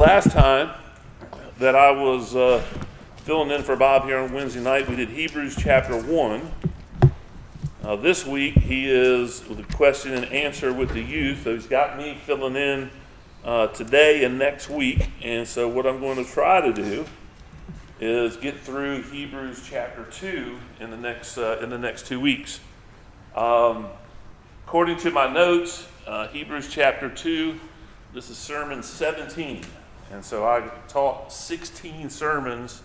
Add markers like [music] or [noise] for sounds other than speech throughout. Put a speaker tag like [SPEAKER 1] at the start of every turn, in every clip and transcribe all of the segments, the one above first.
[SPEAKER 1] Last time that I was uh, filling in for Bob here on Wednesday night, we did Hebrews chapter 1. Uh, this week, he is with a question and answer with the youth. So he's got me filling in uh, today and next week. And so, what I'm going to try to do is get through Hebrews chapter 2 in the next, uh, in the next two weeks. Um, according to my notes, uh, Hebrews chapter 2, this is sermon 17. And so I taught 16 sermons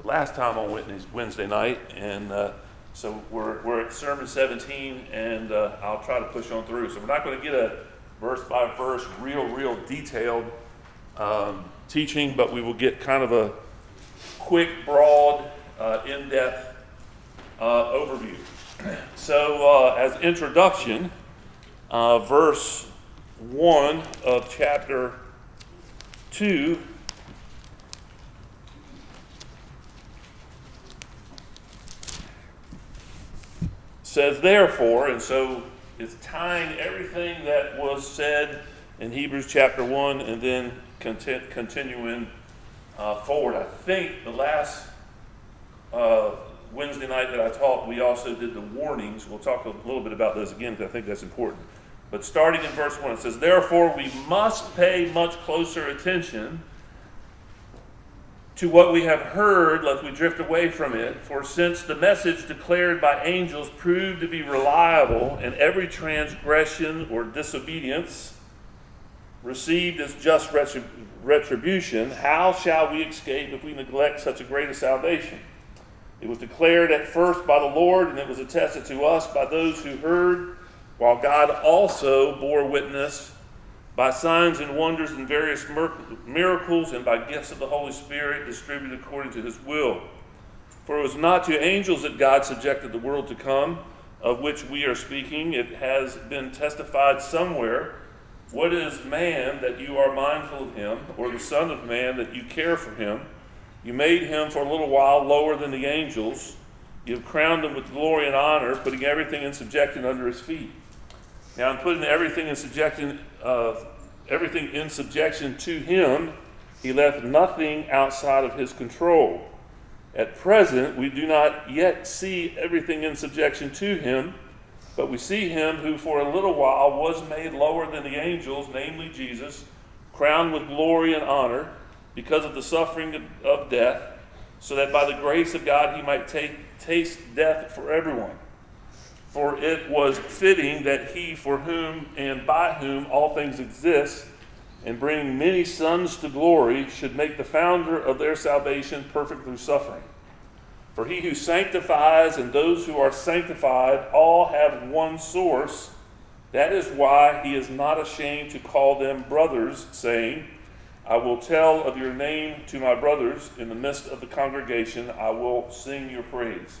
[SPEAKER 1] the last time on Wednesday night. And uh, so we're, we're at sermon 17, and uh, I'll try to push on through. So we're not going to get a verse by verse, real, real detailed um, teaching, but we will get kind of a quick, broad, uh, in depth uh, overview. So, uh, as introduction, uh, verse 1 of chapter 2 says therefore, and so it's tying everything that was said in Hebrews chapter 1 and then content, continuing uh, forward. I think the last uh, Wednesday night that I taught, we also did the warnings. We'll talk a little bit about those again because I think that's important. But starting in verse 1, it says, Therefore, we must pay much closer attention to what we have heard, lest we drift away from it. For since the message declared by angels proved to be reliable, and every transgression or disobedience received as just retribution, how shall we escape if we neglect such a great salvation? It was declared at first by the Lord, and it was attested to us by those who heard while God also bore witness by signs and wonders and various miracles and by gifts of the Holy Spirit distributed according to his will. For it was not to angels that God subjected the world to come, of which we are speaking. It has been testified somewhere. What is man that you are mindful of him, or the Son of Man that you care for him? You made him for a little while lower than the angels. You have crowned him with glory and honor, putting everything in subjection under his feet. Now, in putting everything in subjection, uh, everything in subjection to him, he left nothing outside of his control. At present, we do not yet see everything in subjection to him, but we see him who for a little while was made lower than the angels, namely Jesus, crowned with glory and honor because of the suffering of death, so that by the grace of God he might take, taste death for everyone. For it was fitting that he, for whom and by whom all things exist, and bring many sons to glory, should make the founder of their salvation perfect through suffering. For he who sanctifies and those who are sanctified all have one source. That is why he is not ashamed to call them brothers, saying, I will tell of your name to my brothers. In the midst of the congregation, I will sing your praise.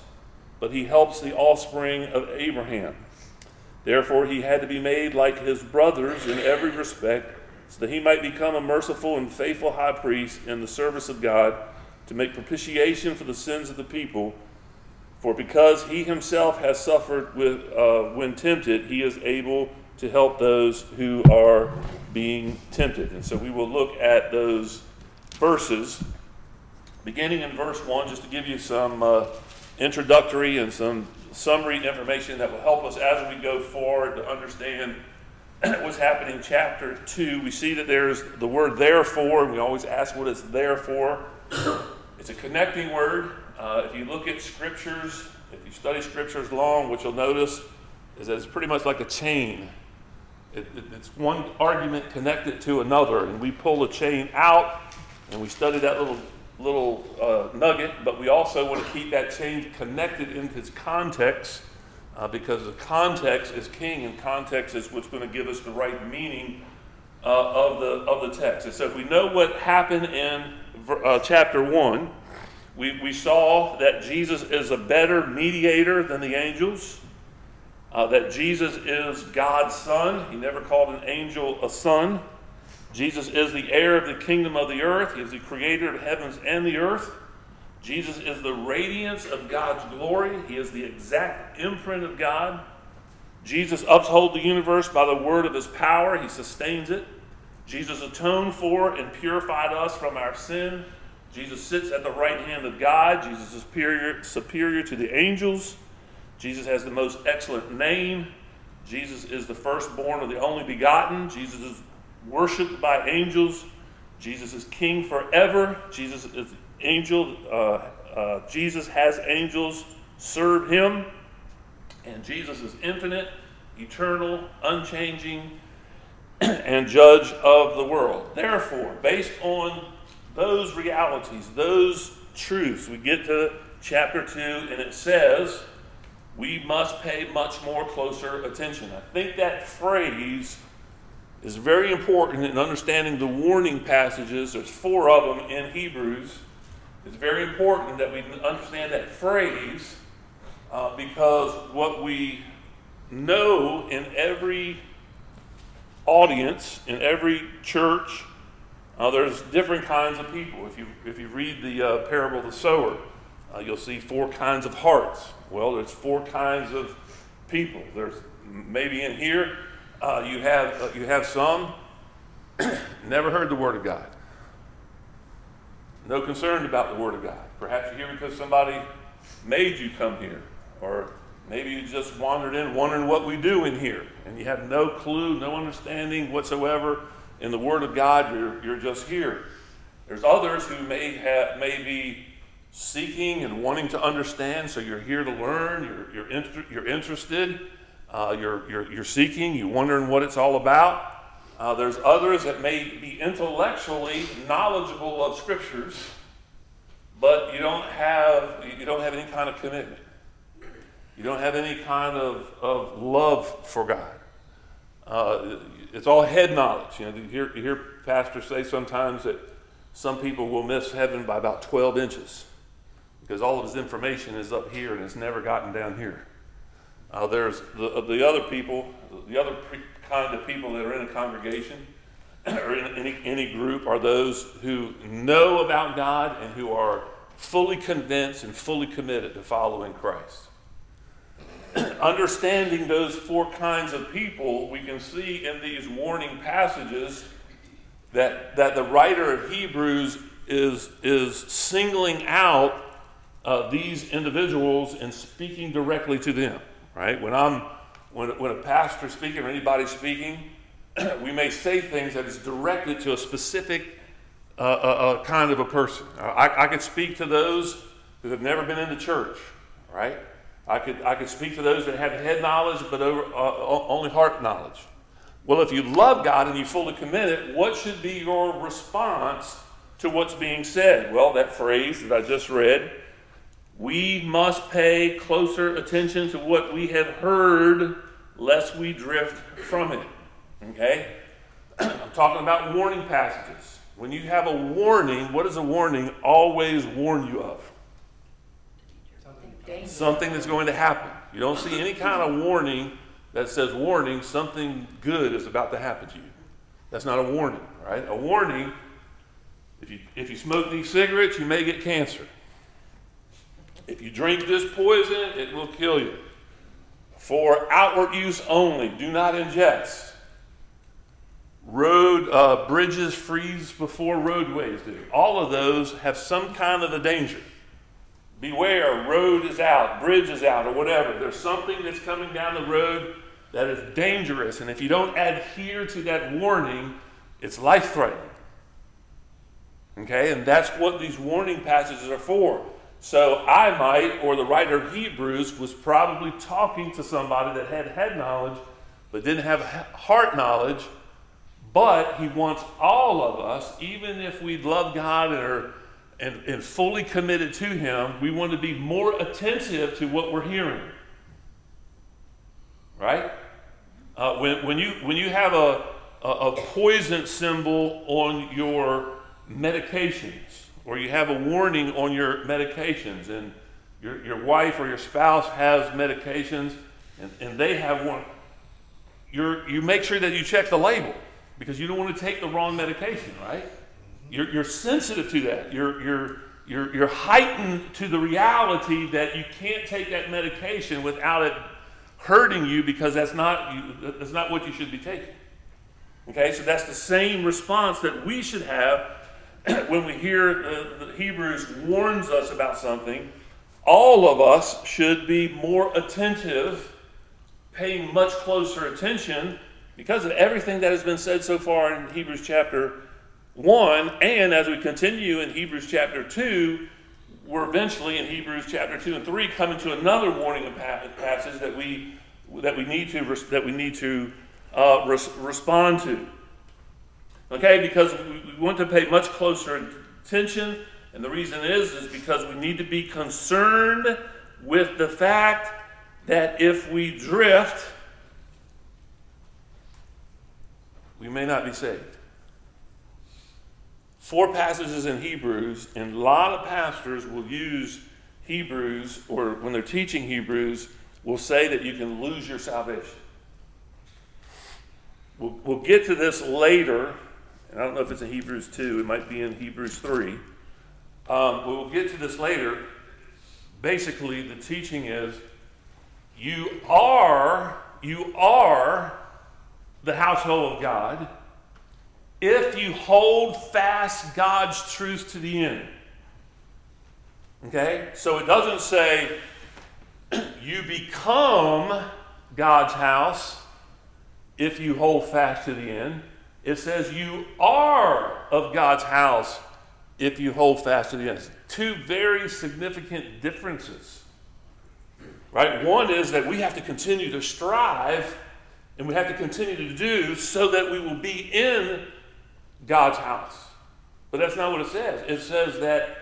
[SPEAKER 1] but he helps the offspring of Abraham. Therefore, he had to be made like his brothers in every respect, so that he might become a merciful and faithful high priest in the service of God to make propitiation for the sins of the people. For because he himself has suffered with, uh, when tempted, he is able to help those who are being tempted. And so we will look at those verses, beginning in verse 1, just to give you some. Uh, introductory and some summary information that will help us as we go forward to understand [clears throat] what's happening in chapter 2. We see that there's the word therefore, and we always ask what it's there for. [clears throat] It's a connecting word. Uh, if you look at scriptures, if you study scriptures long, what you'll notice is that it's pretty much like a chain. It, it, it's one argument connected to another, and we pull a chain out and we study that little little uh, nugget, but we also want to keep that change connected in its context uh, because the context is king and context is what's going to give us the right meaning uh, of, the, of the text. And so if we know what happened in uh, chapter 1, we, we saw that Jesus is a better mediator than the angels, uh, that Jesus is God's son. He never called an angel a son. Jesus is the heir of the kingdom of the earth, He is the creator of heavens and the earth. Jesus is the radiance of God's glory, He is the exact imprint of God. Jesus upholds the universe by the word of his power, he sustains it. Jesus atoned for and purified us from our sin. Jesus sits at the right hand of God. Jesus is superior, superior to the angels. Jesus has the most excellent name. Jesus is the firstborn of the only begotten. Jesus is worshiped by angels. Jesus is king forever. Jesus is angel. Uh, uh, Jesus has angels serve him. And Jesus is infinite, eternal, unchanging, [clears throat] and judge of the world. Therefore, based on those realities, those truths, we get to chapter 2, and it says, we must pay much more closer attention. I think that phrase is very important in understanding the warning passages. There's four of them in Hebrews. It's very important that we understand that phrase uh, because what we know in every audience, in every church, uh, there's different kinds of people. If you, if you read the uh, parable of the sower, uh, you'll see four kinds of hearts. Well, there's four kinds of people. There's maybe in here uh, you have uh, you have some [clears throat] never heard the word of God, no concern about the word of God. Perhaps you're here because somebody made you come here. Or maybe you just wandered in wondering what we do in here, and you have no clue, no understanding whatsoever in the Word of God. You're, you're just here. There's others who may, have, may be seeking and wanting to understand, so you're here to learn, you're, you're, inter- you're interested, uh, you're, you're, you're seeking, you're wondering what it's all about. Uh, there's others that may be intellectually knowledgeable of scriptures, but you don't have, you don't have any kind of commitment. You don't have any kind of, of love for God. Uh, it's all head knowledge. You know, you hear, you hear pastors say sometimes that some people will miss heaven by about 12 inches because all of his information is up here and it's never gotten down here. Uh, there's the, the other people, the other pre- kind of people that are in a congregation [clears throat] or in any, any group are those who know about God and who are fully convinced and fully committed to following Christ. [clears throat] understanding those four kinds of people, we can see in these warning passages that, that the writer of Hebrews is, is singling out uh, these individuals and speaking directly to them. Right? When I'm when, when a pastor speaking or anybody speaking, [clears throat] we may say things that is directed to a specific uh, uh, uh kind of a person. I, I could speak to those who have never been in the church, right? I could, I could speak to those that have head knowledge but over, uh, only heart knowledge. Well, if you love God and you fully commit it, what should be your response to what's being said? Well, that phrase that I just read we must pay closer attention to what we have heard lest we drift from it. Okay? [clears throat] I'm talking about warning passages. When you have a warning, what does a warning always warn you of? something something that's going to happen. You don't see any kind of warning that says, warning, something good is about to happen to you. That's not a warning, right? A warning, if you, if you smoke these cigarettes, you may get cancer. If you drink this poison, it will kill you. For outward use only, do not ingest. Road uh, bridges freeze before roadways do. All of those have some kind of a danger beware, road is out, bridge is out, or whatever. There's something that's coming down the road that is dangerous. And if you don't adhere to that warning, it's life threatening. Okay, and that's what these warning passages are for. So I might, or the writer of Hebrews was probably talking to somebody that had head knowledge but didn't have heart knowledge. But he wants all of us, even if we love God and are and, and fully committed to Him, we want to be more attentive to what we're hearing. Right? Uh, when, when, you, when you have a, a, a poison symbol on your medications, or you have a warning on your medications, and your, your wife or your spouse has medications and, and they have one, you're, you make sure that you check the label because you don't want to take the wrong medication, right? You're, you're sensitive to that. You're, you're, you're, you're heightened to the reality that you can't take that medication without it hurting you because that's not, you, that's not what you should be taking. Okay, so that's the same response that we should have [coughs] when we hear uh, the Hebrews warns us about something. All of us should be more attentive, paying much closer attention because of everything that has been said so far in Hebrews chapter 1, and as we continue in Hebrews chapter 2, we're eventually in Hebrews chapter 2 and 3 coming to another warning passage that we, that we need to, that we need to uh, res- respond to. Okay, because we, want to pay much closer attention, and the reason is, is because we need to be concerned with the fact that if we drift, we may not be saved four passages in Hebrews, and a lot of pastors will use Hebrews, or when they're teaching Hebrews, will say that you can lose your salvation. We'll, we'll get to this later, and I don't know if it's in Hebrews 2, it might be in Hebrews 3. Um, we'll get to this later. Basically, the teaching is you are, you are the household of God if you hold fast God's truth to the end. Okay? So it doesn't say [clears throat] you become God's house if you hold fast to the end. It says you are of God's house if you hold fast to the end. Two very significant differences. Right? One is that we have to continue to strive and we have to continue to do so that we will be in God's house. But that's not what it says. It says that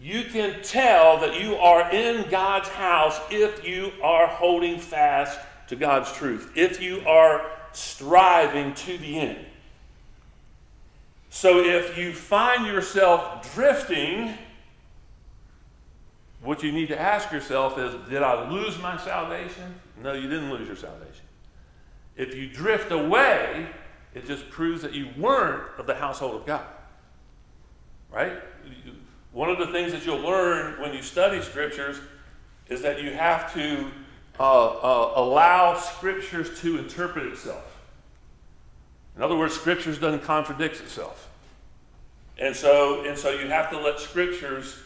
[SPEAKER 1] you can tell that you are in God's house if you are holding fast to God's truth, if you are striving to the end. So if you find yourself drifting, what you need to ask yourself is Did I lose my salvation? No, you didn't lose your salvation. If you drift away, it just proves that you weren't of the household of God. Right? One of the things that you'll learn when you study scriptures is that you have to uh, uh, allow scriptures to interpret itself. In other words, scriptures doesn't contradict itself. And so, and so you have to let scriptures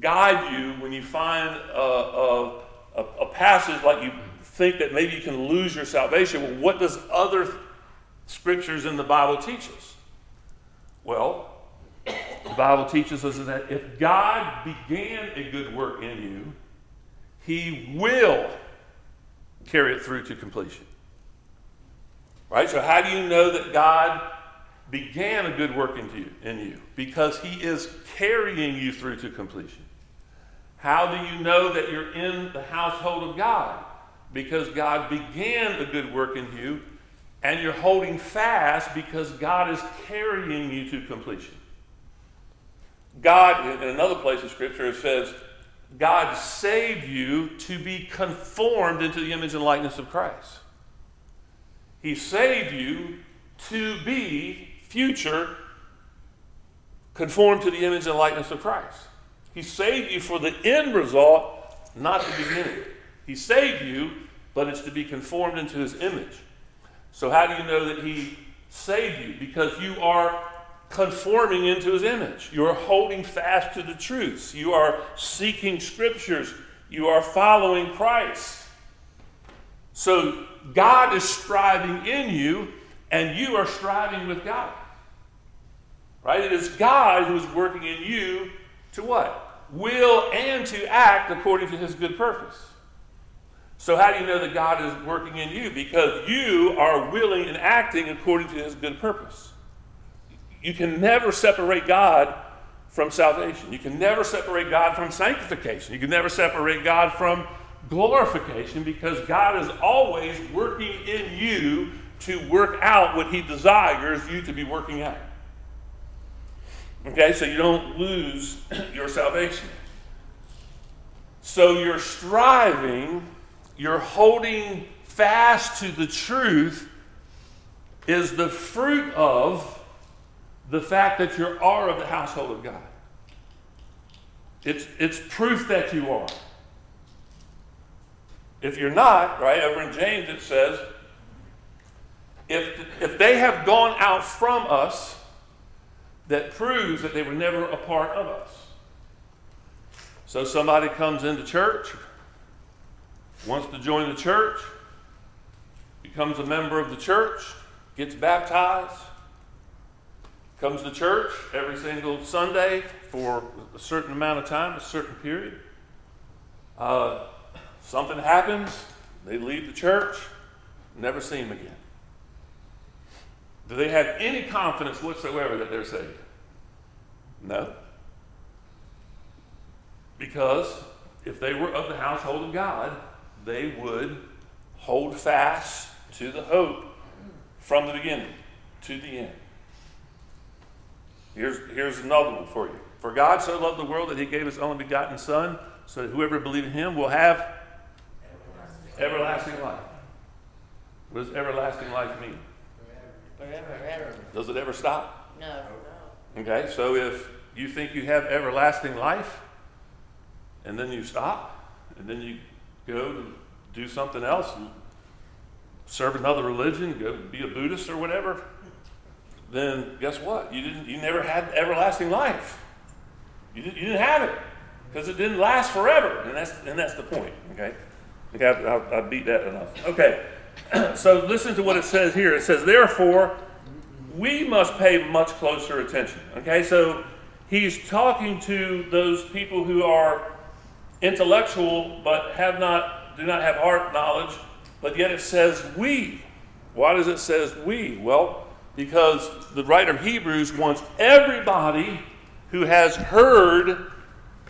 [SPEAKER 1] guide you when you find a, a, a, a passage like you think that maybe you can lose your salvation. Well, what does other scriptures in the Bible teach us? Well, the Bible teaches us that if God began a good work in you, he will carry it through to completion. Right? So, how do you know that God began a good work in you, in you? Because he is carrying you through to completion. How do you know that you're in the household of God? Because God began a good work in you and you're holding fast because God is carrying you to completion. God, in another place of Scripture, it says, God saved you to be conformed into the image and likeness of Christ. He saved you to be future conformed to the image and likeness of Christ. He saved you for the end result, not the beginning. He saved you, but it's to be conformed into his image. So, how do you know that He saved you? Because you are conforming into His image. You are holding fast to the truths. You are seeking scriptures. You are following Christ. So, God is striving in you, and you are striving with God. Right? It is God who is working in you to what? Will and to act according to His good purpose. So, how do you know that God is working in you? Because you are willing and acting according to his good purpose. You can never separate God from salvation. You can never separate God from sanctification. You can never separate God from glorification because God is always working in you to work out what He desires you to be working out. Okay, so you don't lose [clears throat] your salvation. So you're striving, you're holding fast to the truth, is the fruit of the fact that you are of the household of God. It's, it's proof that you are. If you're not, right, over in James it says, if, if they have gone out from us, that proves that they were never a part of us. So somebody comes into church, wants to join the church, becomes a member of the church, gets baptized, comes to church every single Sunday for a certain amount of time, a certain period. Uh, something happens, they leave the church, never see him again. Do they have any confidence whatsoever that they're saved? No. Because if they were of the household of God, they would hold fast to the hope from the beginning to the end. Here's, here's another one for you. For God so loved the world that he gave his only begotten Son, so that whoever believes in him will have everlasting, life. What does everlasting life mean?
[SPEAKER 2] Forever. Forever.
[SPEAKER 1] Does it ever stop?
[SPEAKER 2] No.
[SPEAKER 1] Okay, so if you think you have everlasting life, and then you stop, and then you go to do something else, and serve another religion, go be a Buddhist or whatever, then guess what? You didn't. You never had everlasting life. You didn't, you didn't have it because it didn't last forever, and that's and that's the point. Okay. Okay, I, I beat that enough. Okay. [clears throat] so listen to what it says here. It says, therefore, we must pay much closer attention. Okay, so he's talking to those people who are intellectual but have not do not have heart knowledge, but yet it says we. Why does it says we? Well, because the writer of Hebrews wants everybody who has heard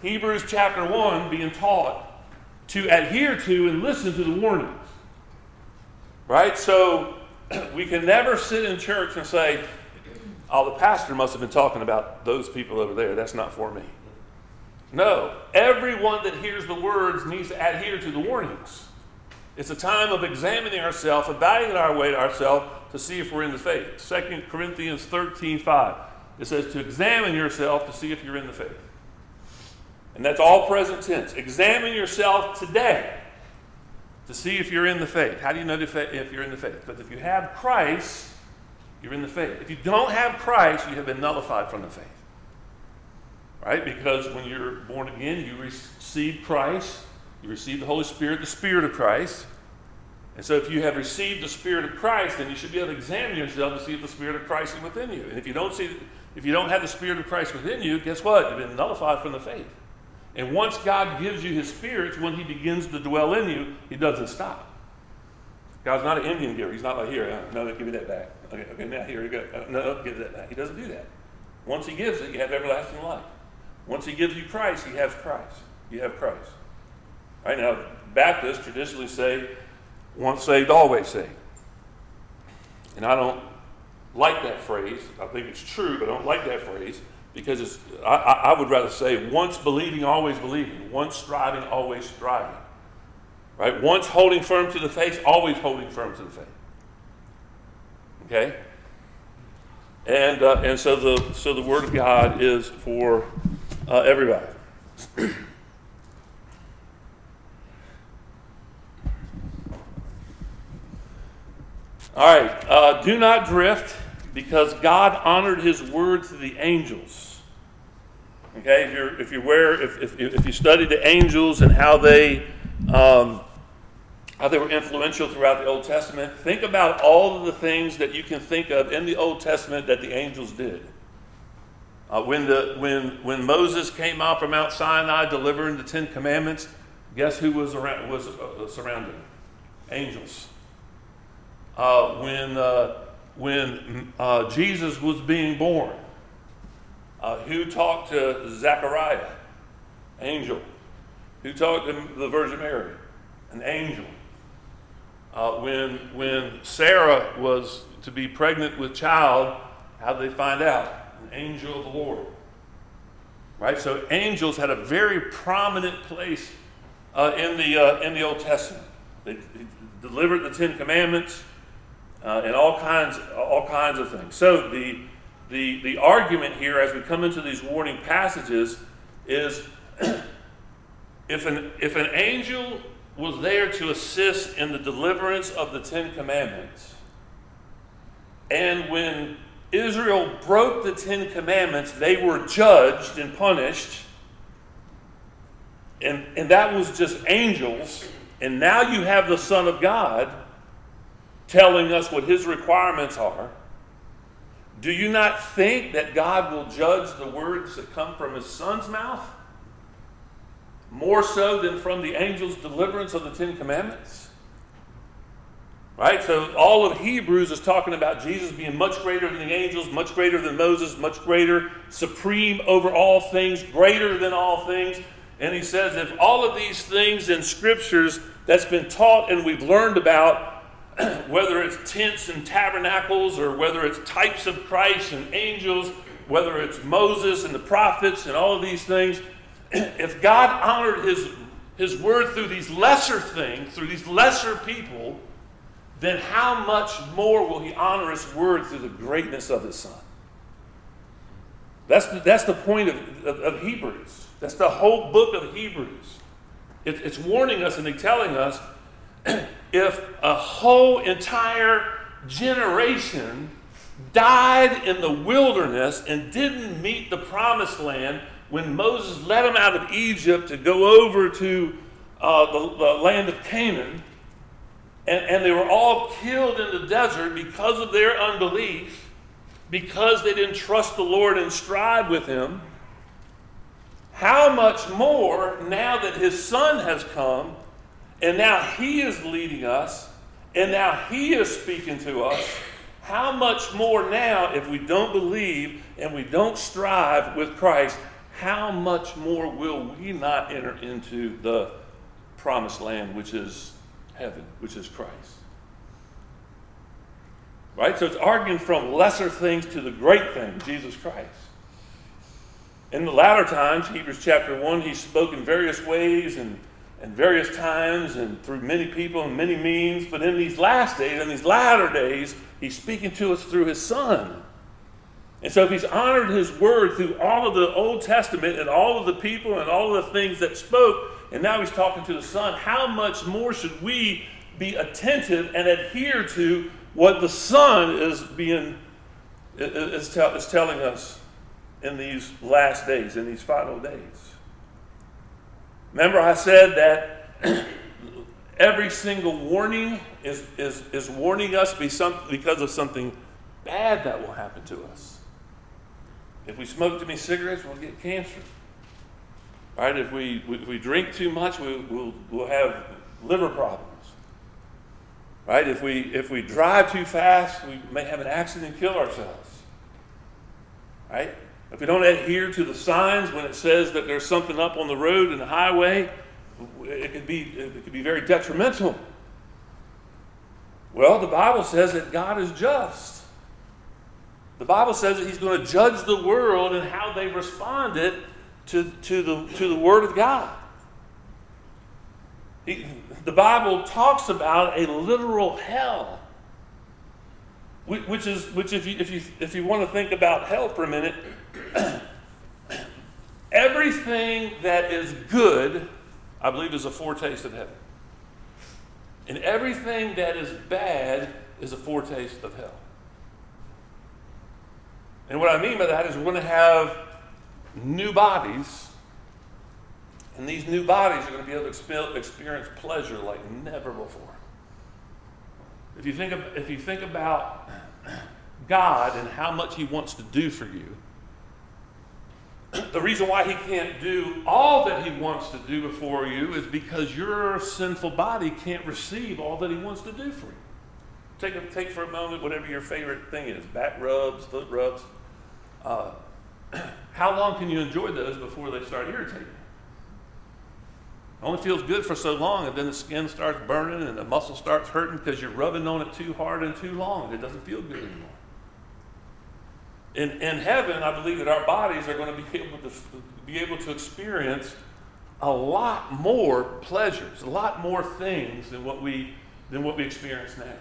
[SPEAKER 1] Hebrews chapter 1 being taught to adhere to and listen to the warnings. Right? So [clears throat] we can never sit in church and say, oh, the pastor must have been talking about those people over there. That's not for me. No, everyone that hears the words needs to adhere to the warnings. It's a time of examining ourselves, evaluating our way to ourselves to see if we're in the faith. 2 Corinthians 13 5. It says to examine yourself to see if you're in the faith. And that's all present tense. Examine yourself today to see if you're in the faith. How do you know if you're in the faith? Because if you have Christ, you're in the faith. If you don't have Christ, you have been nullified from the faith. Right? Because when you're born again, you receive Christ you receive the Holy Spirit, the Spirit of Christ. And so, if you have received the Spirit of Christ, then you should be able to examine yourself to see if the Spirit of Christ is within you. And if you don't see, if you don't have the Spirit of Christ within you, guess what? You've been nullified from the faith. And once God gives you His Spirit, when He begins to dwell in you, He doesn't stop. God's not an Indian giver. He's not like, here, uh, no, give me that back. Okay, okay, now here you go. Uh, no, give that back. He doesn't do that. Once He gives it, you have everlasting life. Once He gives you Christ, He has Christ. You have Christ. Right now, Baptists traditionally say, once saved, always saved. And I don't like that phrase. I think it's true, but I don't like that phrase because it's, I, I would rather say once believing, always believing. Once striving, always striving. Right? Once holding firm to the faith, always holding firm to the faith. Okay? And, uh, and so, the, so the Word of God is for uh, everybody. All right, uh, do not drift because God honored his word to the angels. Okay, if you're, if you're aware, if, if, if you study the angels and how they, um, how they were influential throughout the Old Testament, think about all of the things that you can think of in the Old Testament that the angels did. Uh, when, the, when, when Moses came out from Mount Sinai delivering the Ten Commandments, guess who was, around, was uh, surrounding? Angels uh, when, uh, when uh, Jesus was being born. Uh, who talked to Zechariah? Angel. Who talked to the Virgin Mary? An angel. Uh, when, when Sarah was to be pregnant with child, how did they find out? An angel of the Lord. Right? So angels had a very prominent place uh, in, the, uh, in the Old Testament. They, they delivered the Ten Commandments uh, and all kinds, all kinds of things. So the, the, the argument here as we come into these warning passages is [clears throat] if, an, if an angel was there to assist in the deliverance of the Ten Commandments, and when Israel broke the Ten Commandments, they were judged and punished. And, and that was just angels. And now you have the Son of God telling us what his requirements are. Do you not think that God will judge the words that come from his Son's mouth? More so than from the angel's deliverance of the Ten Commandments? Right? So all of Hebrews is talking about Jesus being much greater than the angels, much greater than Moses, much greater, supreme over all things, greater than all things. And he says, if all of these things in scriptures that's been taught and we've learned about, [clears throat] whether it's tents and tabernacles or whether it's types of Christ and angels, whether it's Moses and the prophets and all of these things, [clears throat] if God honored his, his word through these lesser things, through these lesser people, then how much more will he honor his word through the greatness of his son? That's the, that's the point of, of, of Hebrews. That's the whole book of Hebrews. It, it's warning us and telling us if a whole entire generation died in the wilderness and didn't meet the promised land when Moses led them out of Egypt to go over to uh, the, the land of Canaan, and, and they were all killed in the desert because of their unbelief, because they didn't trust the Lord and strive with Him. How much more now that His Son has come, and now He is leading us, and now He is speaking to us. How much more now, if we don't believe and we don't strive with Christ, how much more will we not enter into the promised land, which is heaven, which is Christ. Right? So it's arguing from lesser things to the great thing, Jesus Christ. In the latter times, Hebrews chapter 1, he's spoken various ways and, and various times and through many people and many means. But in these last days, in these latter days, he's speaking to us through his Son. And so, if he's honored his word through all of the Old Testament and all of the people and all of the things that spoke, and now he's talking to the Son. How much more should we be attentive and adhere to what the Son is being is, tell, is telling us in these last days, in these final days? Remember, I said that [clears throat] every single warning is, is, is warning us because of something bad that will happen to us. If we smoke too many cigarettes, we'll get cancer. Right? If we, if we drink too much, we, will we'll have liver problems. Right? If we, if we drive too fast, we may have an accident and kill ourselves. Right? If we don't adhere to the signs when it says that there's something up on the road and the highway, it could be, it could be very detrimental. Well, the Bible says that God is just. The Bible says that He's going to judge the world and how they responded to, to, the, to the Word of God. He, the Bible talks about a literal hell, which is which if you, if you, if you want to think about hell for a minute, [coughs] everything that is good, I believe, is a foretaste of heaven. And everything that is bad is a foretaste of hell. And what I mean by that is we're going to have new bodies, and these new bodies are going to be able to experience pleasure like never before. If you think, of, if you think about God and how much He wants to do for you, [clears throat] the reason why He can't do all that He wants to do before you is because your sinful body can't receive all that He wants to do for you. Take, a, take for a moment whatever your favorite thing is back rubs, foot rubs. Uh, [clears throat] how long can you enjoy those before they start irritating It only feels good for so long, and then the skin starts burning and the muscle starts hurting because you're rubbing on it too hard and too long, it doesn't feel good anymore. In, in heaven, I believe that our bodies are going to be able to be able to experience a lot more pleasures, a lot more things than what we than what we experience now.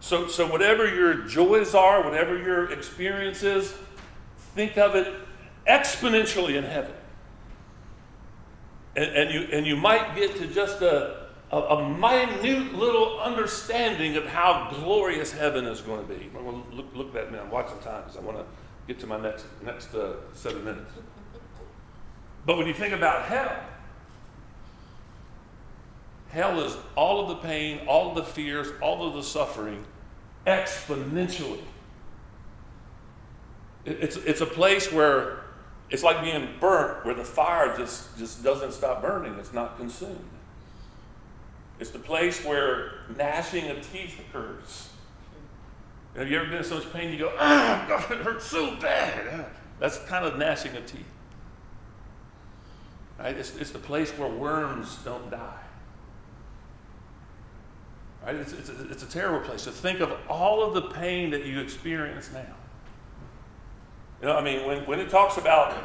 [SPEAKER 1] So, so whatever your joys are, whatever your experience is, think of it exponentially in heaven. And, and, you, and you might get to just a, a, a, minute little understanding of how glorious heaven is going to be. I'm going to look, look at that now. I'm watching time because I want to get to my next, next uh, seven minutes. But when you think about hell, hell is all of the pain, all of the fears, all of the suffering exponentially. It's, it's a place where it's like being burnt, where the fire just, just doesn't stop burning, it's not consumed. It's the place where gnashing of teeth occurs. Have you ever been in so much pain you go, ah, God, it hurts so bad? That's kind of gnashing of teeth. Right? It's, it's the place where worms don't die. Right? It's, it's, a, it's a terrible place. So think of all of the pain that you experience now. You know, I mean, when, when it talks about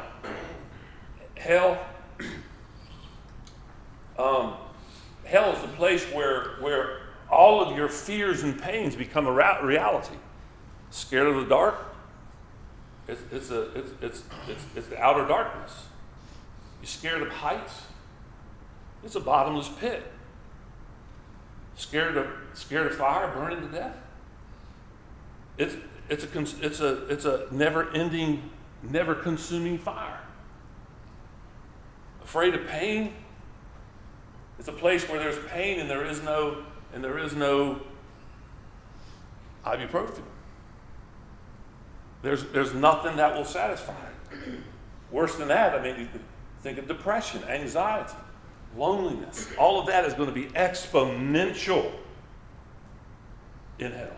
[SPEAKER 1] hell, [clears throat] um, hell is the place where, where all of your fears and pains become a reality. Scared of the dark? It's, it's, a, it's, it's, it's, it's the outer darkness. You're scared of heights? It's a bottomless pit. Scared of, scared of fire burning to death? It's, it's, a, it's, a, it's a never ending, never consuming fire. Afraid of pain? It's a place where there's pain and there is no, and there is no ibuprofen. There's, there's nothing that will satisfy. Worse than that, I mean, think of depression, anxiety loneliness. All of that is going to be exponential in hell.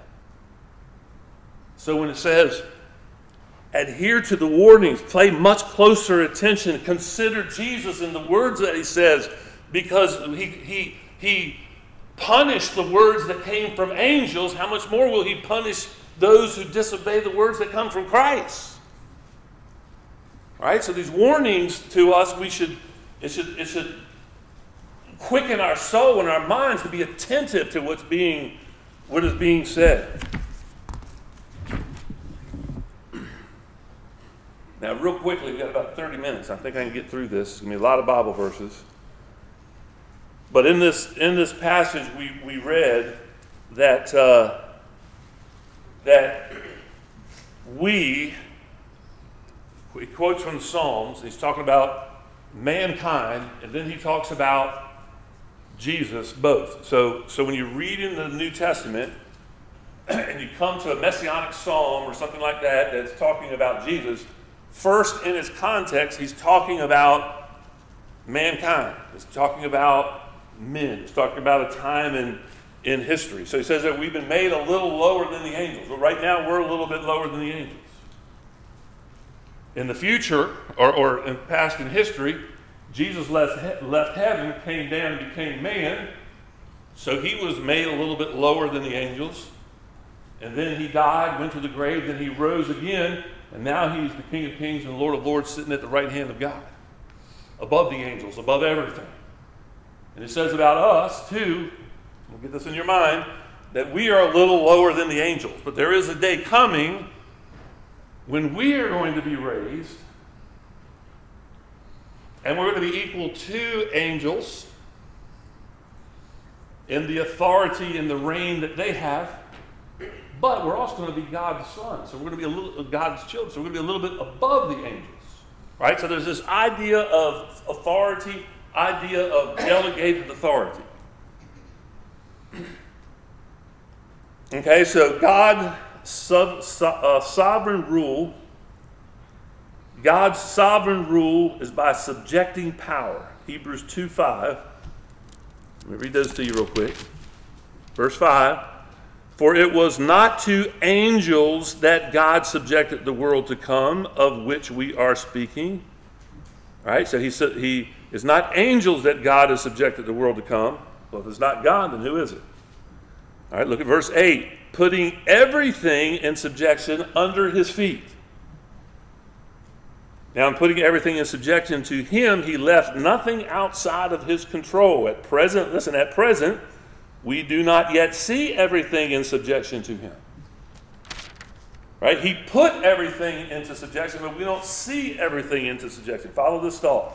[SPEAKER 1] So when it says, adhere to the warnings, pay much closer attention, consider Jesus in the words that he says, because he, he, he punished the words that came from angels, how much more will he punish those who disobey the words that come from Christ? All right, so these warnings to us, we should, it should, it should quicken our soul and our minds to be attentive to what's being, what is being said. Now, real quickly, we've got about 30 minutes. I think I can get through this. It's going to be a lot of Bible verses. But in this, in this passage, we, we read that, uh, that we, he quotes from the Psalms, he's talking about mankind, and then he talks about Jesus both. So, so when you read in the New Testament [clears throat] and you come to a messianic psalm or something like that that's talking about Jesus, first in its context, he's talking about mankind. He's talking about men. He's talking about a time in, in history. So he says that we've been made a little lower than the angels. But right now, we're a little bit lower than the angels. In the future, or, or in past in history, Jesus left, left heaven, came down, and became man. So he was made a little bit lower than the angels. And then he died, went to the grave, then he rose again, and now he's the King of Kings and Lord of Lords sitting at the right hand of God, above the angels, above everything. And it says about us, too, we'll get this in your mind, that we are a little lower than the angels. But there is a day coming when we are going to be raised and we're going to be equal to angels in the authority and the reign that they have. But we're also going to be God's sons. So we're going to be a little uh, God's children. So we're going to be a little bit above the angels. Right? So there's this idea of authority, idea of delegated authority. Okay, so God's uh, sovereign rule God's sovereign rule is by subjecting power. Hebrews 2 5. Let me read those to you real quick. Verse 5 For it was not to angels that God subjected the world to come, of which we are speaking. All right, so he, said he, It's not angels that God has subjected the world to come. Well, if it's not God, then who is it? All right, look at verse 8. Putting everything in subjection under his feet. Now, in putting everything in subjection to him, he left nothing outside of his control. At present, listen, at present, we do not yet see everything in subjection to him. Right? He put everything into subjection, but we don't see everything into subjection. Follow this thought.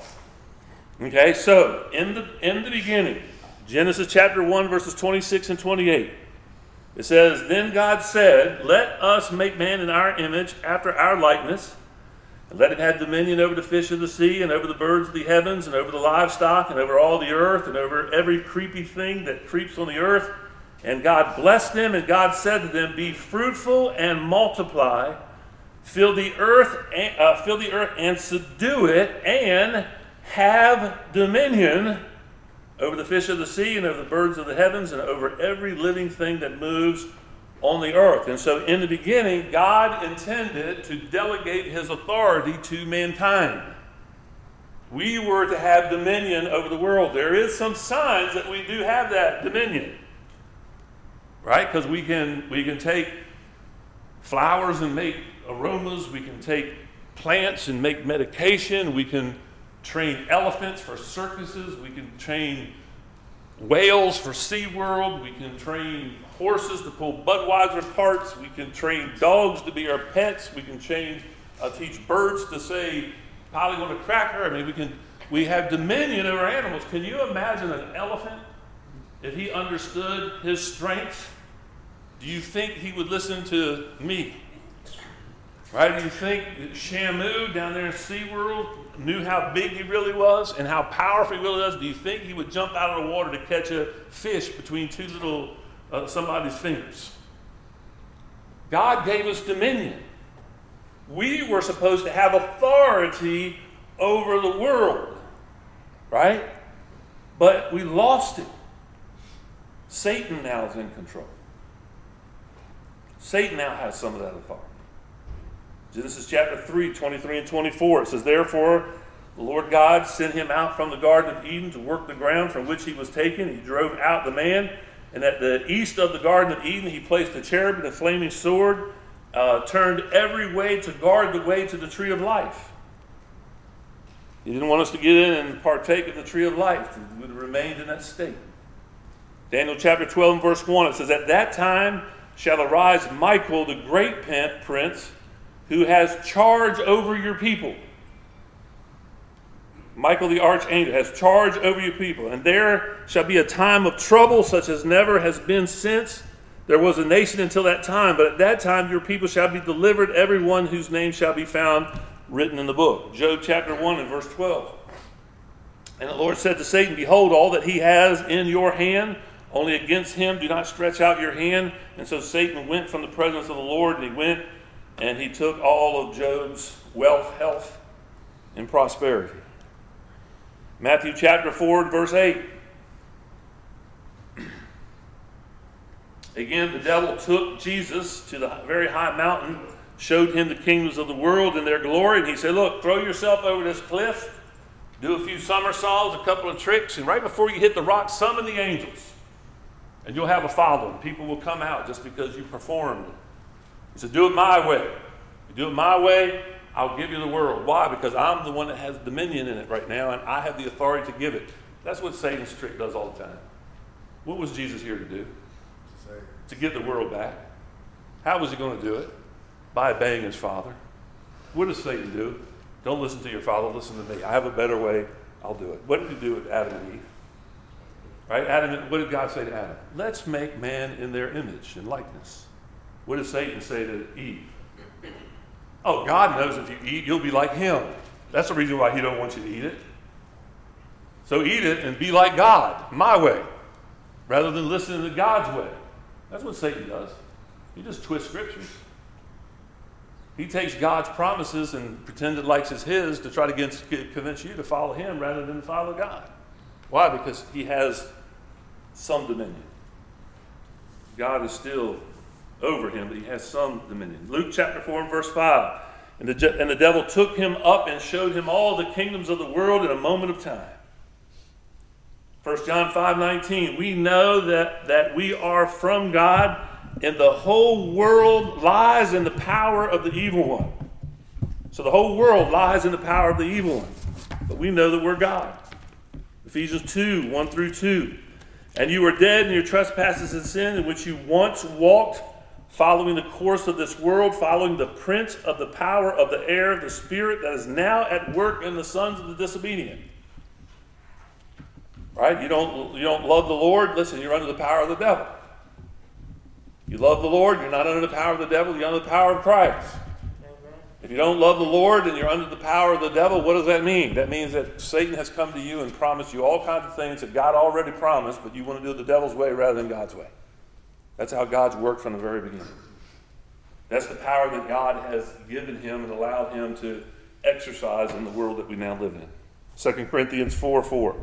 [SPEAKER 1] Okay, so in the in the beginning, Genesis chapter 1, verses 26 and 28. It says, Then God said, Let us make man in our image, after our likeness, and let him have dominion over the fish of the sea, and over the birds of the heavens, and over the livestock, and over all the earth, and over every creepy thing that creeps on the earth. And God blessed them, and God said to them, Be fruitful and multiply, fill the earth, and, uh, fill the earth and subdue it, and have dominion over the fish of the sea, and over the birds of the heavens, and over every living thing that moves on the earth. And so, in the beginning, God intended to delegate his authority to mankind. We were to have dominion over the world. There is some signs that we do have that dominion right? Because we can, we can take flowers and make aromas, we can take plants and make medication, we can train elephants for circuses, we can train whales for SeaWorld, we can train horses to pull Budweiser carts, we can train dogs to be our pets, we can train, uh, teach birds to say Polly want a cracker. I mean, we can we have dominion over animals. Can you imagine an elephant if he understood his strength? Do you think he would listen to me? Right? Do you think Shamu down there in SeaWorld knew how big he really was and how powerful he really was? Do you think he would jump out of the water to catch a fish between two little uh, somebody's fingers? God gave us dominion. We were supposed to have authority over the world, right? But we lost it. Satan now is in control. Satan now has some of that authority. Genesis chapter 3, 23 and 24. It says, Therefore, the Lord God sent him out from the Garden of Eden to work the ground from which he was taken. He drove out the man, and at the east of the Garden of Eden, he placed a cherub and a flaming sword, uh, turned every way to guard the way to the tree of life. He didn't want us to get in and partake of the tree of life. We would have remained in that state. Daniel chapter 12 and verse 1, it says, At that time, shall arise Michael, the great prince, who has charge over your people. Michael the archangel has charge over your people. And there shall be a time of trouble such as never has been since there was a nation until that time. But at that time your people shall be delivered, every one whose name shall be found written in the book. Job chapter 1 and verse 12. And the Lord said to Satan, Behold, all that he has in your hand only against him do not stretch out your hand. And so Satan went from the presence of the Lord, and he went and he took all of Job's wealth, health, and prosperity. Matthew chapter 4, verse 8. Again, the devil took Jesus to the very high mountain, showed him the kingdoms of the world and their glory, and he said, Look, throw yourself over this cliff, do a few somersaults, a couple of tricks, and right before you hit the rock, summon the angels. And you'll have a following. People will come out just because you performed. He said, Do it my way. You do it my way, I'll give you the world. Why? Because I'm the one that has dominion in it right now, and I have the authority to give it. That's what Satan's trick does all the time. What was Jesus here to do? To get the world back. How was he going to do it? By obeying his father. What does Satan do? Don't listen to your father, listen to me. I have a better way, I'll do it. What did he do with Adam and Eve? Right? Adam, what did God say to Adam? Let's make man in their image and likeness. What did Satan say to Eve? Oh, God knows if you eat, you'll be like him. That's the reason why he don't want you to eat it. So eat it and be like God, my way, rather than listening to God's way. That's what Satan does. He just twists scriptures. He takes God's promises and pretends it like it's his to try to get, convince you to follow him rather than follow God. Why? Because he has some dominion. God is still over him, but he has some dominion. Luke chapter 4 and verse 5. And the, and the devil took him up and showed him all the kingdoms of the world in a moment of time. 1 John 5 19, we know that, that we are from God, and the whole world lies in the power of the evil one. So the whole world lies in the power of the evil one. But we know that we're God. Ephesians 2 1 through 2. And you were dead in your trespasses and sin, in which you once walked, following the course of this world, following the prince of the power of the air, the spirit that is now at work in the sons of the disobedient. Right? You don't, you don't love the Lord, listen, you're under the power of the devil. You love the Lord, you're not under the power of the devil, you're under the power of Christ. If you don't love the Lord and you're under the power of the devil, what does that mean? That means that Satan has come to you and promised you all kinds of things that God already promised, but you want to do it the devil's way rather than God's way. That's how God's worked from the very beginning. That's the power that God has given him and allowed him to exercise in the world that we now live in. 2 Corinthians 4 4.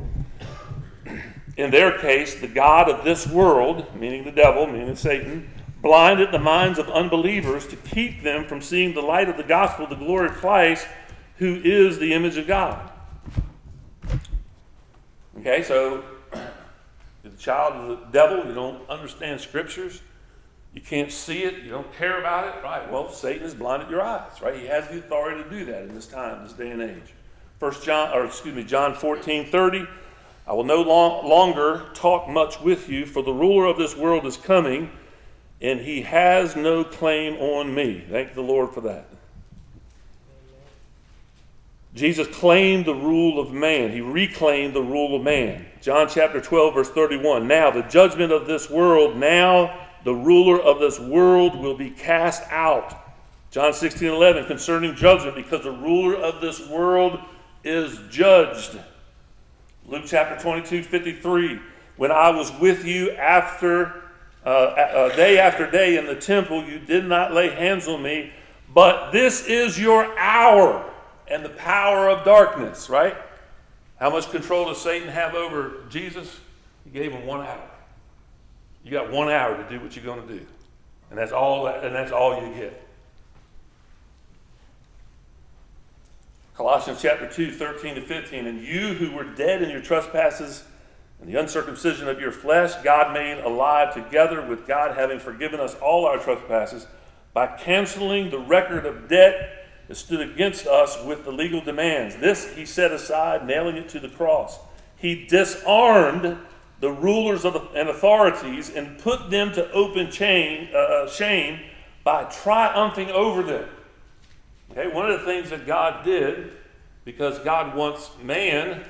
[SPEAKER 1] In their case, the God of this world, meaning the devil, meaning Satan, blinded the minds of unbelievers to keep them from seeing the light of the gospel, the glory of Christ, who is the image of God. Okay, so you're the child of the devil, you don't understand scriptures, you can't see it, you don't care about it, right? Well, Satan has blinded your eyes, right? He has the authority to do that in this time, this day and age. First John, or excuse me, John 14, 30. I will no long, longer talk much with you, for the ruler of this world is coming, and he has no claim on me. Thank the Lord for that. Jesus claimed the rule of man. He reclaimed the rule of man. John chapter 12, verse 31. Now, the judgment of this world, now the ruler of this world will be cast out. John 16, 11, concerning judgment, because the ruler of this world is judged. Luke chapter 22, 53. When I was with you after uh, uh, day after day in the temple, you did not lay hands on me, but this is your hour and the power of darkness, right? How much control does Satan have over Jesus? He gave him one hour. You got one hour to do what you're going to do. And that's all that, and that's all you get. Colossians chapter 2, 13 to 15. And you who were dead in your trespasses and the uncircumcision of your flesh, God made alive together with God, having forgiven us all our trespasses by canceling the record of debt stood against us with the legal demands. This he set aside, nailing it to the cross. He disarmed the rulers the, and authorities and put them to open chain, uh, uh shame by triumphing over them. Okay, one of the things that God did, because God wants man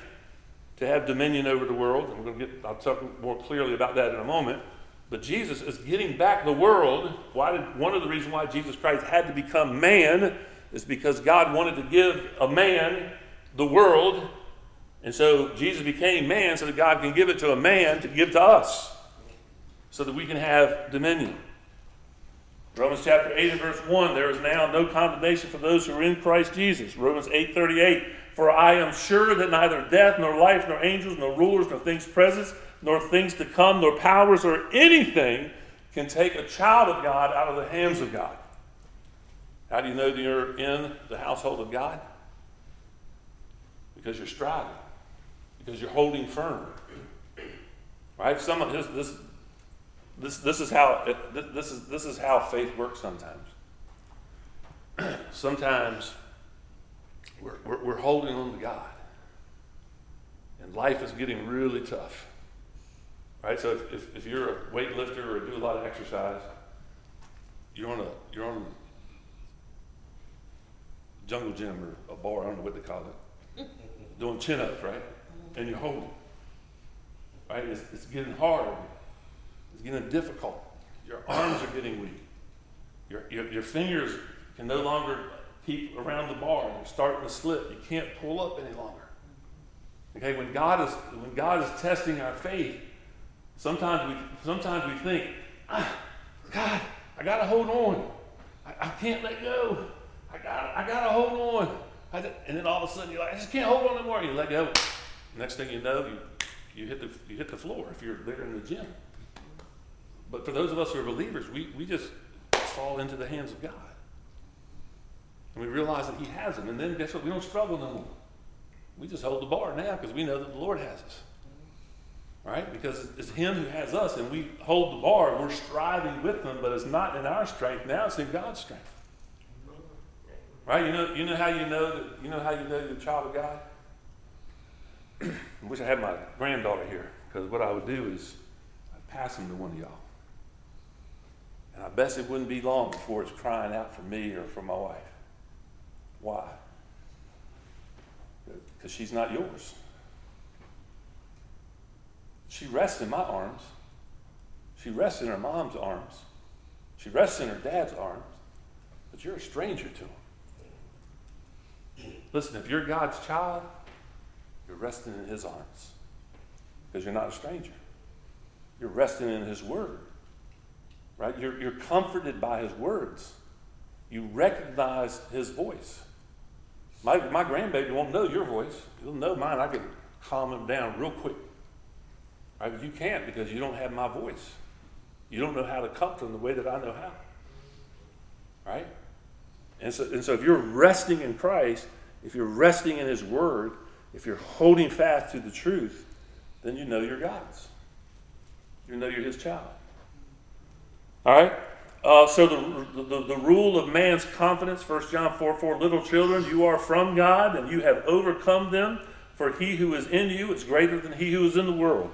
[SPEAKER 1] to have dominion over the world, and we're going to get, I'll talk more clearly about that in a moment. But Jesus is getting back the world. Why did, one of the reasons why Jesus Christ had to become man is because God wanted to give a man the world. And so Jesus became man so that God can give it to a man to give to us so that we can have dominion. Romans chapter 8 and verse 1 there is now no condemnation for those who are in Christ Jesus. Romans 8 38 For I am sure that neither death, nor life, nor angels, nor rulers, nor things present, nor things to come, nor powers, or anything can take a child of God out of the hands of God. How do you know that you're in the household of God? Because you're striving, because you're holding firm. Right? This, this this, this, is how, this, is, this is how faith works sometimes. [clears throat] sometimes we're, we're, we're holding on to God, and life is getting really tough. Right? So if, if, if you're a weightlifter or do a lot of exercise, you're on a, you're on jungle gym or a bar, I don't know what they call it, [laughs] doing chin ups, right? And you're holding. Right? It's, it's getting hard It's getting difficult. Your arms are getting weak. Your, your, your fingers can no longer keep around the bar. You're starting to slip. You can't pull up any longer. Okay, when God is when God is testing our faith, sometimes we sometimes we think, ah, God, I gotta hold on. I, I can't let go. I got I gotta hold on. and then all of a sudden you're like, I just can't hold on anymore. You let go. Next thing you know, you you hit the you hit the floor if you're there in the gym. But for those of us who are believers, we, we just fall into the hands of God. And we realize that He has them. And then guess what? We don't struggle no more. We just hold the bar now because we know that the Lord has us. Right? Because it's Him who has us, and we hold the bar. We're striving with Him, but it's not in our strength. Now it's in God's strength. Right? You know, you know how you know that you know how you know you're a child of God? I [clears throat] wish I had my granddaughter here, because what I would do is I'd pass them to one of y'all. And I bet it wouldn't be long before it's crying out for me or for my wife. Why? Because she's not yours. She rests in my arms. She rests in her mom's arms. She rests in her dad's arms. But you're a stranger to him. Listen, if you're God's child, you're resting in his arms. Because you're not a stranger. You're resting in his word. Right? You're, you're comforted by his words. You recognize his voice. My, my grandbaby won't know your voice. He'll know mine. I can calm him down real quick. Right? You can't because you don't have my voice. You don't know how to comfort him the way that I know how. Right? And so, and so if you're resting in Christ, if you're resting in his word, if you're holding fast to the truth, then you know you're God's. You know you're his child. All right? Uh, so the, the, the, rule of man's confidence, 1 John 4 4, little children, you are from God and you have overcome them, for he who is in you is greater than he who is in the world.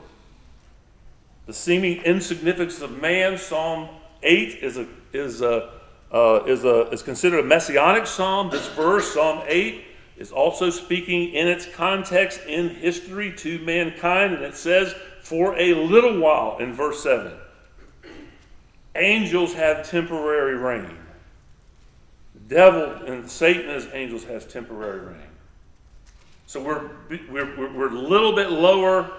[SPEAKER 1] The seeming insignificance of man, Psalm 8 is, a, is, a, uh, is, a, is considered a messianic psalm. This verse, Psalm 8, is also speaking in its context in history to mankind, and it says, for a little while in verse 7 angels have temporary reign. The devil and Satan as angels has temporary reign. So we're, we're, we're a little bit lower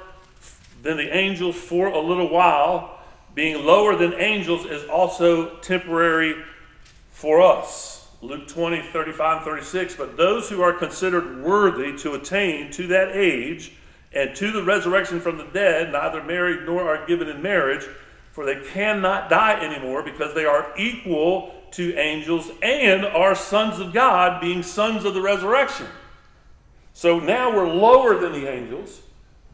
[SPEAKER 1] than the angels for a little while. Being lower than angels is also temporary for us. Luke 20, 35, and 36. But those who are considered worthy to attain to that age and to the resurrection from the dead, neither married nor are given in marriage for they cannot die anymore because they are equal to angels and are sons of God, being sons of the resurrection. So now we're lower than the angels,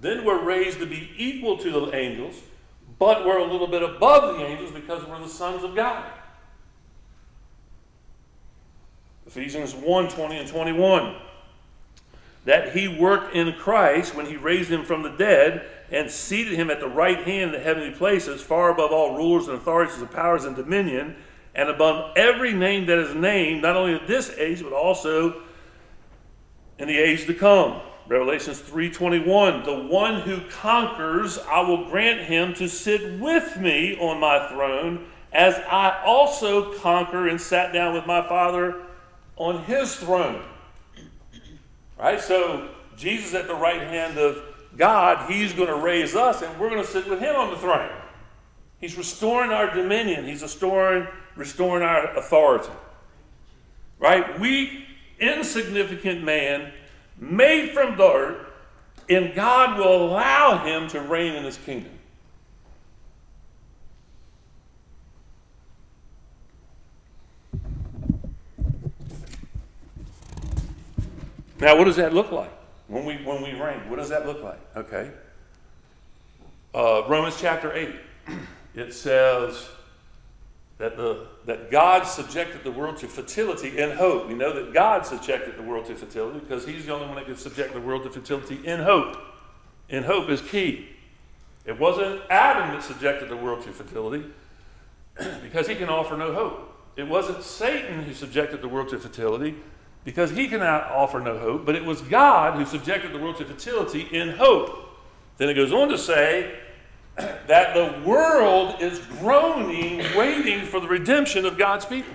[SPEAKER 1] then we're raised to be equal to the angels, but we're a little bit above the angels because we're the sons of God. Ephesians 1 20 and 21. That he worked in Christ when he raised him from the dead and seated him at the right hand in the heavenly places, far above all rulers and authorities and powers and dominion, and above every name that is named, not only in this age, but also in the age to come. Revelations 3:21 The one who conquers I will grant him to sit with me on my throne as I also conquer and sat down with my father on his throne. Right? So Jesus at the right hand of God, He's going to raise us and we're going to sit with Him on the throne. He's restoring our dominion, He's restoring, restoring our authority. Right? We, insignificant man, made from dirt, and God will allow him to reign in his kingdom. Now, what does that look like? When we, when we reign, what does that look like? Okay. Uh, Romans chapter 8, [clears throat] it says that, the, that God subjected the world to fertility in hope. We know that God subjected the world to fertility because He's the only one that can subject the world to fertility in hope. In hope is key. It wasn't Adam that subjected the world to fertility [clears throat] because he can offer no hope. It wasn't Satan who subjected the world to fertility because he cannot offer no hope, but it was God who subjected the world to fertility in hope. Then it goes on to say [clears throat] that the world is groaning, waiting for the redemption of God's people.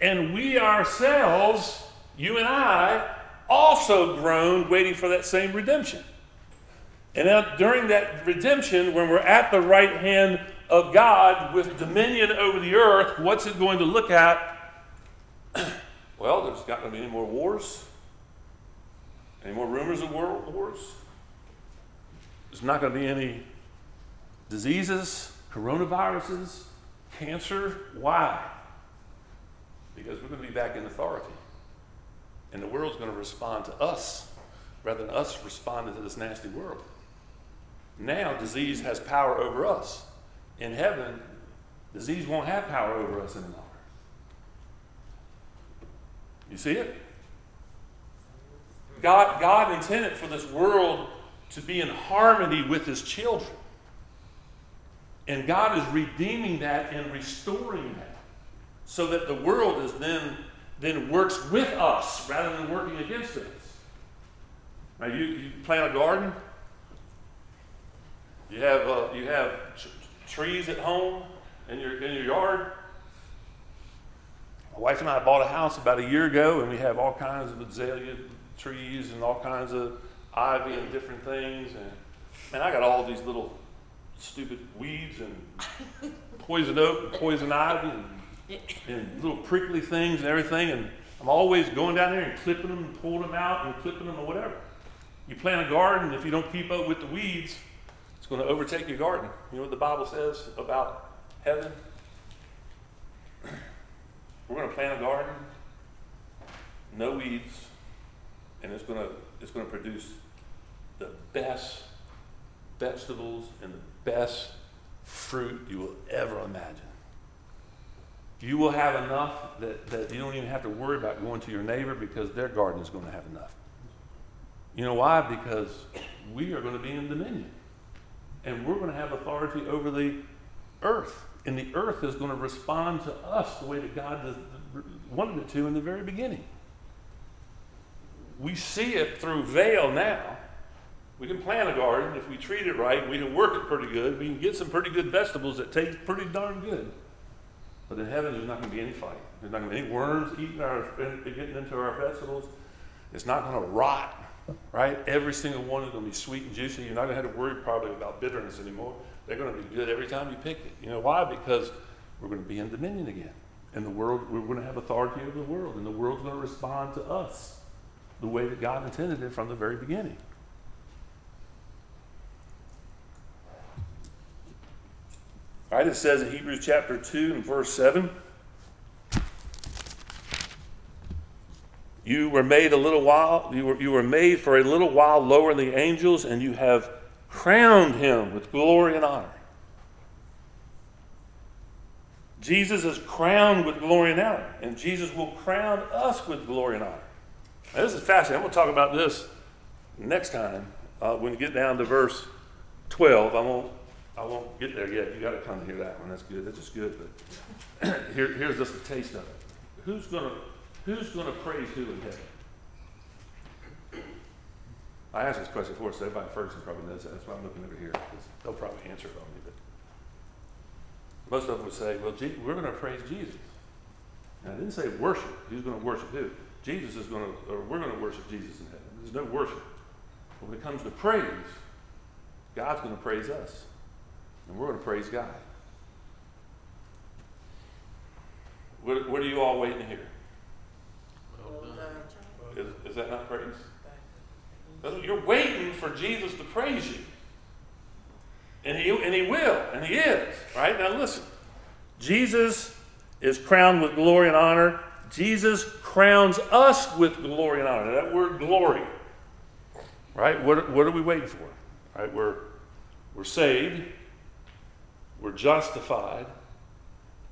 [SPEAKER 1] And we ourselves, you and I, also groan, waiting for that same redemption. And now, during that redemption, when we're at the right hand of God with dominion over the earth, what's it going to look at? Well, there's not going to be any more wars, any more rumors of world wars. There's not going to be any diseases, coronaviruses, cancer. Why? Because we're going to be back in authority. And the world's going to respond to us rather than us responding to this nasty world. Now, disease has power over us. In heaven, disease won't have power over us any longer. You see it? God, God intended for this world to be in harmony with his children. And God is redeeming that and restoring that so that the world is then, then works with us rather than working against us. Now, you, you plant a garden, you have, uh, you have t- trees at home in your, in your yard. My wife and I bought a house about a year ago, and we have all kinds of azalea trees and all kinds of ivy and different things. And man, I got all these little stupid weeds and [laughs] poison oak and poison ivy and, and little prickly things and everything. And I'm always going down there and clipping them and pulling them out and clipping them or whatever. You plant a garden, if you don't keep up with the weeds, it's going to overtake your garden. You know what the Bible says about heaven? We're going to plant a garden, no weeds, and it's going to, it's going to produce the best vegetables and the best fruit you will ever imagine. You will have enough that, that you don't even have to worry about going to your neighbor because their garden is going to have enough. You know why? Because we are going to be in dominion. And we're going to have authority over the earth. And the earth is going to respond to us the way that God wanted it to in the very beginning. We see it through veil now. We can plant a garden if we treat it right. We can work it pretty good. We can get some pretty good vegetables that taste pretty darn good. But in heaven, there's not going to be any fight. There's not going to be any worms eating our, getting into our vegetables. It's not going to rot right? Every single one is going to be sweet and juicy. You're not going to have to worry probably about bitterness anymore. They're going to be good every time you pick it. You know why? Because we're going to be in dominion again. And the world, we're going to have authority over the world, and the world's going to respond to us the way that God intended it from the very beginning. All right, it says in Hebrews chapter 2 and verse 7 You were made a little while, you were, you were made for a little while lower than the angels, and you have crowned him with glory and honor. Jesus is crowned with glory and honor, and Jesus will crown us with glory and honor. Now, this is fascinating. I'm going to talk about this next time uh, when we get down to verse 12. I won't, I won't get there yet. You got to come hear that one. That's good. That's just good. But [clears throat] here, here's just a taste of it. Who's going to Who's going to praise who in heaven? I asked this question before, so everybody Ferguson probably knows that. That's why I'm looking over here, because they'll probably answer it on me. But most of them would say, well, we're going to praise Jesus. And I didn't say worship. Who's going to worship who? Jesus is going to, or we're going to worship Jesus in heaven. There's no worship. But when it comes to praise, God's going to praise us. And we're going to praise God. What, what are you all waiting to hear? Is, is that not praise? You're waiting for Jesus to praise you. And he, and he will, and he is. Right? Now listen. Jesus is crowned with glory and honor. Jesus crowns us with glory and honor. That word glory. Right? What, what are we waiting for? Right? We're, we're saved. We're justified.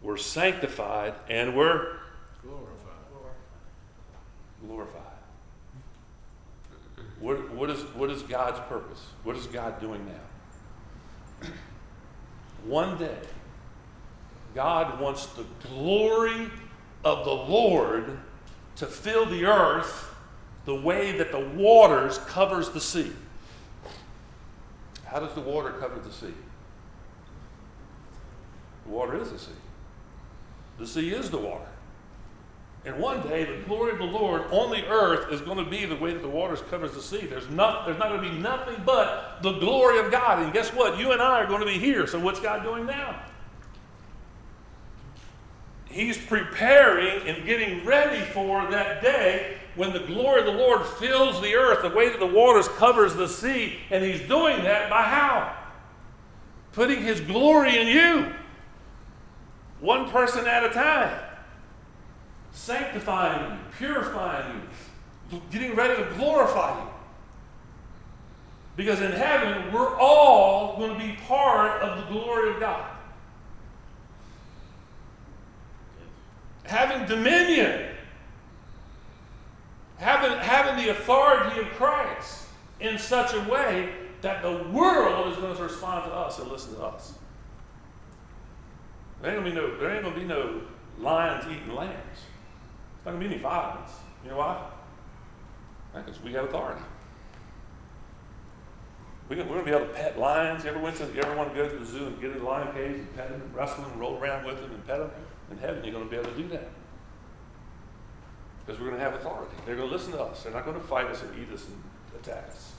[SPEAKER 1] We're sanctified. And we're glorified. Glorified. What, what, is, what is God's purpose? What is God doing now? One day, God wants the glory of the Lord to fill the earth the way that the waters covers the sea. How does the water cover the sea? The water is the sea. The sea is the water. And one day, the glory of the Lord on the earth is going to be the way that the waters covers the sea. There's not, there's not going to be nothing but the glory of God. And guess what? You and I are going to be here. So what's God doing now? He's preparing and getting ready for that day when the glory of the Lord fills the earth, the way that the waters covers the sea. And he's doing that by how? Putting his glory in you. One person at a time sanctifying you, purifying you, getting ready to glorify you. Because in heaven, we're all going to be part of the glory of God. Having dominion, having, having the authority of Christ in such a way that the world is going to respond to us and listen to us. There ain't gonna be no, there ain't gonna be no lions eating lambs. Not gonna be any violence. You know why? Because we have authority. We are gonna be able to pet lions. You ever went to, you ever want to go to the zoo and get in a lion cage and pet them and wrestle them and roll around with them and pet them? In heaven, you're gonna be able to do that. Because we're gonna have authority. They're gonna listen to us. They're not gonna fight us and eat us and attack us.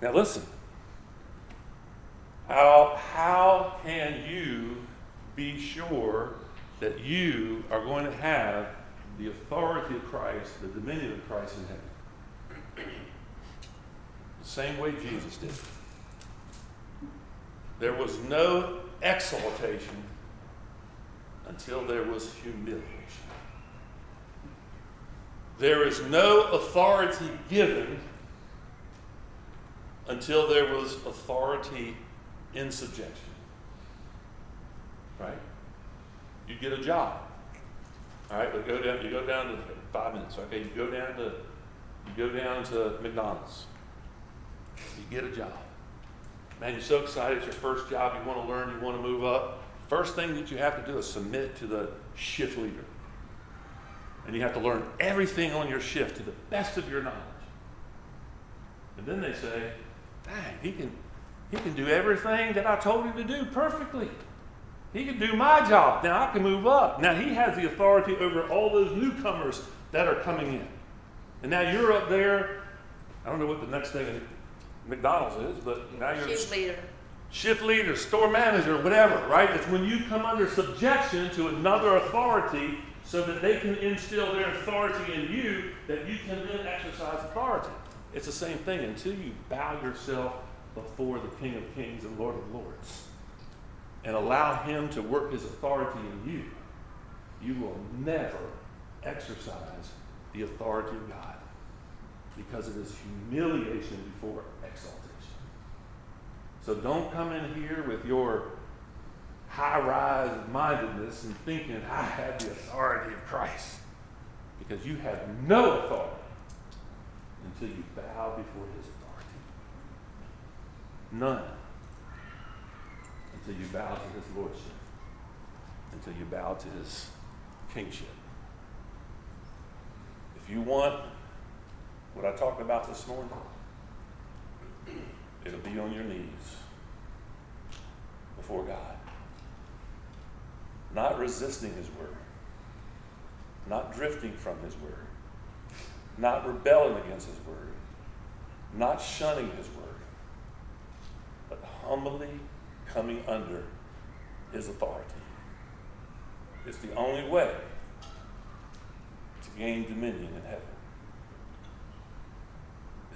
[SPEAKER 1] Now listen. How, how can you be sure that you are going to have the authority of Christ, the dominion of Christ in heaven? The same way Jesus did. There was no exaltation until there was humiliation. There is no authority given until there was authority in subjection. Right? You get a job. All right, but go down. You go down to five minutes. Okay, you go down to you go down to McDonald's. You get a job. Man, you're so excited. It's your first job. You want to learn. You want to move up. First thing that you have to do is submit to the shift leader. And you have to learn everything on your shift to the best of your knowledge. And then they say, dang, he can he can do everything that I told him to do perfectly. He can do my job. Now I can move up. Now he has the authority over all those newcomers that are coming in. And now you're up there. I don't know what the next thing at McDonald's is, but now you're
[SPEAKER 2] Shift leader.
[SPEAKER 1] shift leader, store manager, whatever, right? It's when you come under subjection to another authority so that they can instill their authority in you that you can then exercise authority. It's the same thing until you bow yourself before the King of Kings and Lord of Lords and allow Him to work His authority in you, you will never exercise the authority of God because it is humiliation before exaltation. So don't come in here with your high rise mindedness and thinking, I have the authority of Christ. Because you have no authority until you bow before His authority. None. Until you bow to his lordship. Until you bow to his kingship. If you want what I talked about this morning, it'll be on your knees before God. Not resisting his word. Not drifting from his word. Not rebelling against his word. Not shunning his word but humbly coming under his authority. It's the only way to gain dominion in heaven.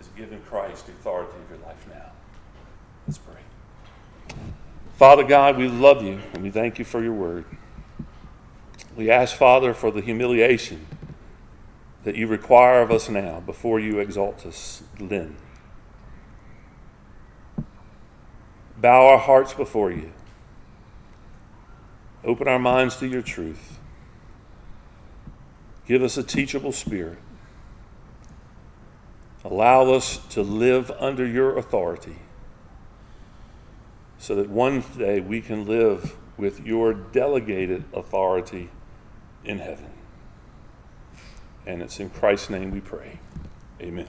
[SPEAKER 1] Is giving Christ the authority of your life now. Let's pray. Father God, we love you and we thank you for your word. We ask, Father, for the humiliation that you require of us now before you exalt us, Lynn. Bow our hearts before you. Open our minds to your truth. Give us a teachable spirit. Allow us to live under your authority so that one day we can live with your delegated authority in heaven. And it's in Christ's name we pray. Amen.